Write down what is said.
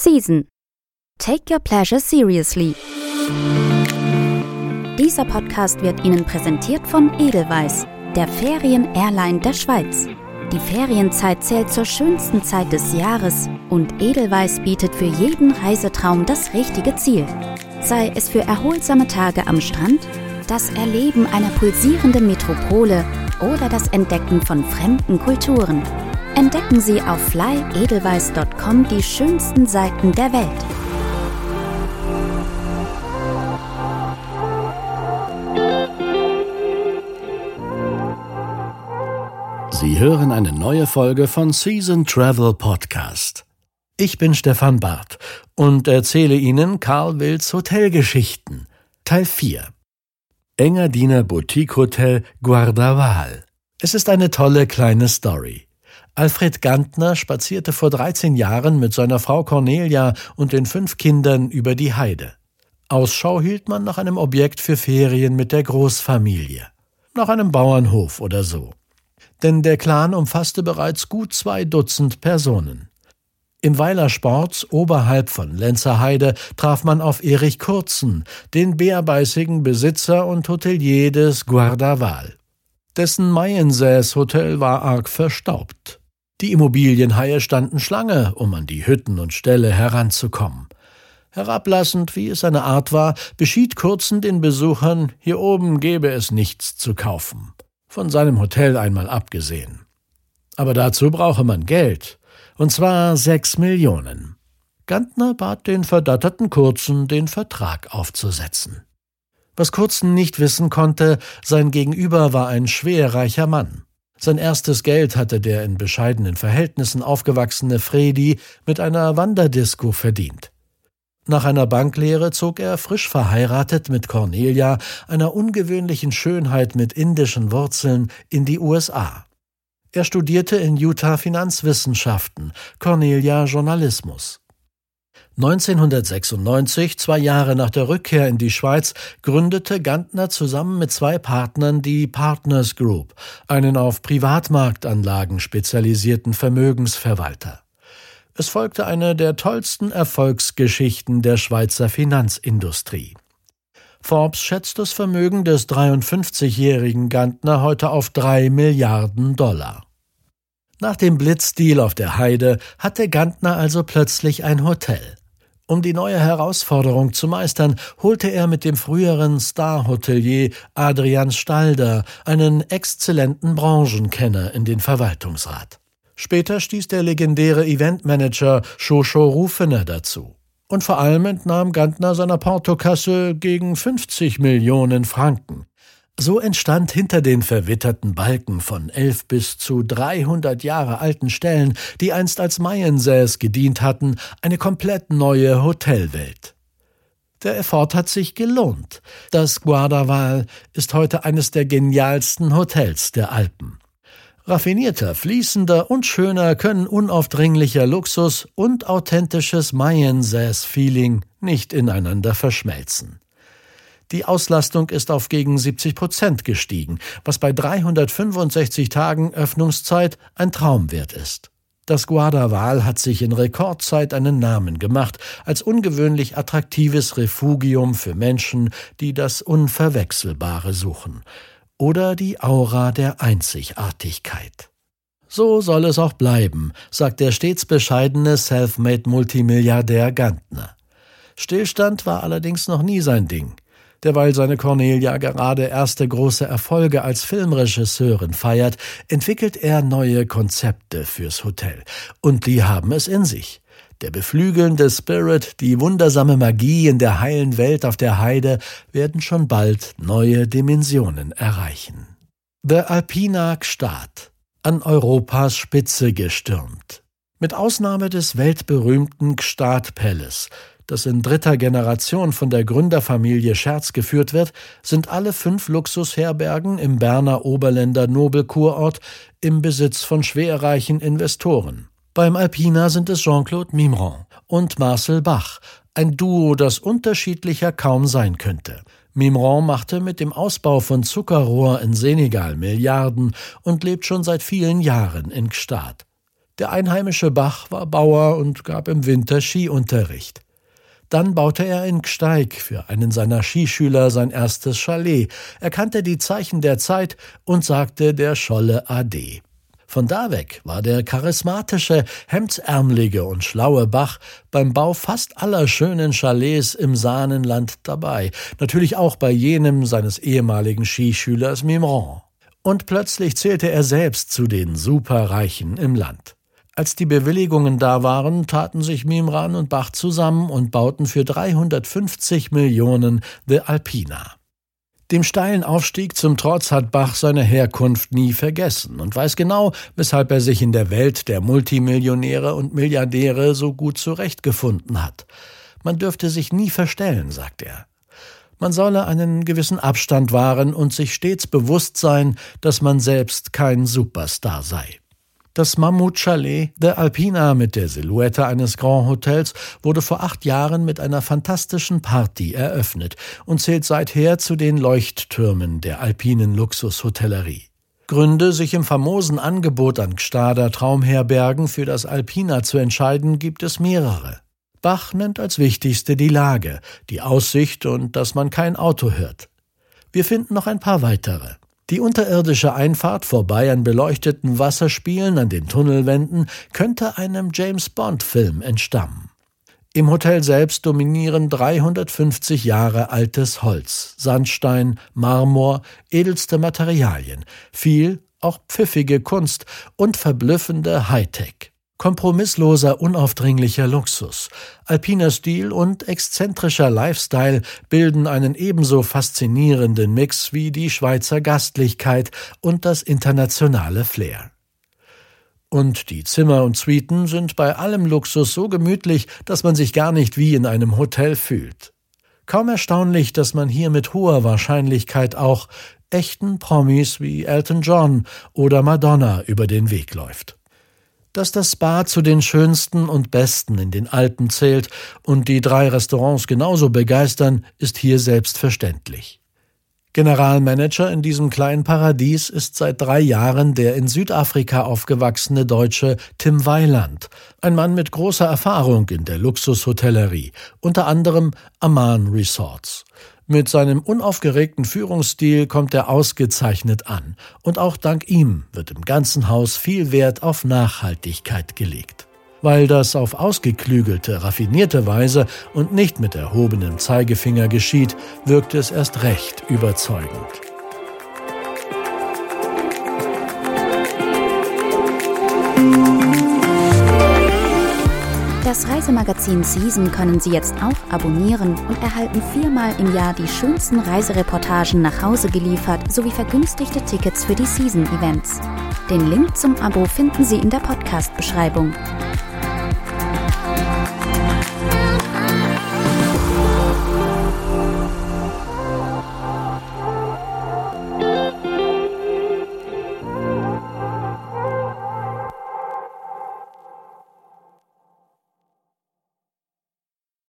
Season. Take your pleasure seriously. Dieser Podcast wird Ihnen präsentiert von Edelweiss, der Ferien-Airline der Schweiz. Die Ferienzeit zählt zur schönsten Zeit des Jahres und Edelweiss bietet für jeden Reisetraum das richtige Ziel. Sei es für erholsame Tage am Strand, das Erleben einer pulsierenden Metropole oder das Entdecken von fremden Kulturen. Entdecken Sie auf flyedelweiss.com die schönsten Seiten der Welt. Sie hören eine neue Folge von Season Travel Podcast. Ich bin Stefan Barth und erzähle Ihnen Karl Wills Hotelgeschichten, Teil 4. Engadiner Boutique Hotel Guardaval. Es ist eine tolle kleine Story. Alfred Gantner spazierte vor 13 Jahren mit seiner Frau Cornelia und den fünf Kindern über die Heide. Ausschau hielt man nach einem Objekt für Ferien mit der Großfamilie. Nach einem Bauernhof oder so. Denn der Clan umfasste bereits gut zwei Dutzend Personen. Im Weiler Sports oberhalb von Lenzerheide traf man auf Erich Kurzen, den bärbeißigen Besitzer und Hotelier des Guardaval. Dessen Mayensäß Hotel war arg verstaubt. Die Immobilienhaie standen Schlange, um an die Hütten und Ställe heranzukommen. Herablassend, wie es seine Art war, beschied Kurzen den Besuchern, hier oben gebe es nichts zu kaufen. Von seinem Hotel einmal abgesehen. Aber dazu brauche man Geld. Und zwar sechs Millionen. Gantner bat den verdatterten Kurzen, den Vertrag aufzusetzen. Was Kurzen nicht wissen konnte, sein Gegenüber war ein schwerreicher Mann. Sein erstes Geld hatte der in bescheidenen Verhältnissen aufgewachsene Fredi mit einer Wanderdisco verdient. Nach einer Banklehre zog er frisch verheiratet mit Cornelia, einer ungewöhnlichen Schönheit mit indischen Wurzeln, in die USA. Er studierte in Utah Finanzwissenschaften, Cornelia Journalismus. 1996, zwei Jahre nach der Rückkehr in die Schweiz, gründete Gantner zusammen mit zwei Partnern die Partners Group, einen auf Privatmarktanlagen spezialisierten Vermögensverwalter. Es folgte eine der tollsten Erfolgsgeschichten der Schweizer Finanzindustrie. Forbes schätzt das Vermögen des 53-jährigen Gantner heute auf drei Milliarden Dollar. Nach dem Blitzdeal auf der Heide hatte Gantner also plötzlich ein Hotel. Um die neue Herausforderung zu meistern, holte er mit dem früheren Star-Hotelier Adrian Stalder einen exzellenten Branchenkenner in den Verwaltungsrat. Später stieß der legendäre Eventmanager Shosho Rufener dazu. Und vor allem entnahm Gantner seiner Portokasse gegen 50 Millionen Franken. So entstand hinter den verwitterten Balken von elf bis zu 300 Jahre alten Ställen, die einst als Mayensäß gedient hatten, eine komplett neue Hotelwelt. Der Effort hat sich gelohnt. Das Guardaval ist heute eines der genialsten Hotels der Alpen. Raffinierter, fließender und schöner können unaufdringlicher Luxus und authentisches Mayensäß-Feeling nicht ineinander verschmelzen. Die Auslastung ist auf gegen 70 Prozent gestiegen, was bei 365 Tagen Öffnungszeit ein Traumwert ist. Das Guardaval hat sich in Rekordzeit einen Namen gemacht als ungewöhnlich attraktives Refugium für Menschen, die das Unverwechselbare suchen oder die Aura der Einzigartigkeit. So soll es auch bleiben, sagt der stets bescheidene Selfmade-Multimilliardär Gantner. Stillstand war allerdings noch nie sein Ding derweil seine Cornelia gerade erste große Erfolge als Filmregisseurin feiert, entwickelt er neue Konzepte fürs Hotel. Und die haben es in sich. Der beflügelnde Spirit, die wundersame Magie in der heilen Welt auf der Heide werden schon bald neue Dimensionen erreichen. The Alpina Gstaad, an Europas Spitze gestürmt. Mit Ausnahme des weltberühmten Gstaad Palace das in dritter Generation von der Gründerfamilie Scherz geführt wird, sind alle fünf Luxusherbergen im Berner Oberländer Nobelkurort im Besitz von schwerreichen Investoren. Beim Alpina sind es Jean-Claude Mimran und Marcel Bach, ein Duo, das unterschiedlicher kaum sein könnte. Mimran machte mit dem Ausbau von Zuckerrohr in Senegal Milliarden und lebt schon seit vielen Jahren in Gstaad. Der einheimische Bach war Bauer und gab im Winter Skiunterricht. Dann baute er in Gsteig für einen seiner Skischüler sein erstes Chalet, erkannte die Zeichen der Zeit und sagte der Scholle Ade. Von da weg war der charismatische, hemdsärmelige und schlaue Bach beim Bau fast aller schönen Chalets im Sahnenland dabei, natürlich auch bei jenem seines ehemaligen Skischülers Mimran. Und plötzlich zählte er selbst zu den Superreichen im Land. Als die Bewilligungen da waren, taten sich Mimran und Bach zusammen und bauten für 350 Millionen The Alpina. Dem steilen Aufstieg zum Trotz hat Bach seine Herkunft nie vergessen und weiß genau, weshalb er sich in der Welt der Multimillionäre und Milliardäre so gut zurechtgefunden hat. Man dürfte sich nie verstellen, sagt er. Man solle einen gewissen Abstand wahren und sich stets bewusst sein, dass man selbst kein Superstar sei. Das Mammut-Chalet der Alpina mit der Silhouette eines Grand Hotels wurde vor acht Jahren mit einer fantastischen Party eröffnet und zählt seither zu den Leuchttürmen der alpinen Luxushotellerie. Gründe, sich im famosen Angebot an Gstader Traumherbergen für das Alpina zu entscheiden, gibt es mehrere. Bach nennt als wichtigste die Lage, die Aussicht und dass man kein Auto hört. Wir finden noch ein paar weitere. Die unterirdische Einfahrt vorbei an beleuchteten Wasserspielen an den Tunnelwänden könnte einem James Bond-Film entstammen. Im Hotel selbst dominieren 350 Jahre altes Holz, Sandstein, Marmor, edelste Materialien, viel, auch pfiffige Kunst und verblüffende Hightech. Kompromissloser, unaufdringlicher Luxus, alpiner Stil und exzentrischer Lifestyle bilden einen ebenso faszinierenden Mix wie die Schweizer Gastlichkeit und das internationale Flair. Und die Zimmer und Suiten sind bei allem Luxus so gemütlich, dass man sich gar nicht wie in einem Hotel fühlt. Kaum erstaunlich, dass man hier mit hoher Wahrscheinlichkeit auch echten Promis wie Elton John oder Madonna über den Weg läuft dass das Spa zu den schönsten und besten in den Alpen zählt und die drei Restaurants genauso begeistern, ist hier selbstverständlich. Generalmanager in diesem kleinen Paradies ist seit drei Jahren der in Südafrika aufgewachsene Deutsche Tim Weiland, ein Mann mit großer Erfahrung in der Luxushotellerie, unter anderem Aman Resorts. Mit seinem unaufgeregten Führungsstil kommt er ausgezeichnet an, und auch dank ihm wird im ganzen Haus viel Wert auf Nachhaltigkeit gelegt. Weil das auf ausgeklügelte, raffinierte Weise und nicht mit erhobenem Zeigefinger geschieht, wirkt es erst recht überzeugend. Das Reisemagazin Season können Sie jetzt auch abonnieren und erhalten viermal im Jahr die schönsten Reisereportagen nach Hause geliefert sowie vergünstigte Tickets für die Season-Events. Den Link zum Abo finden Sie in der Podcast-Beschreibung.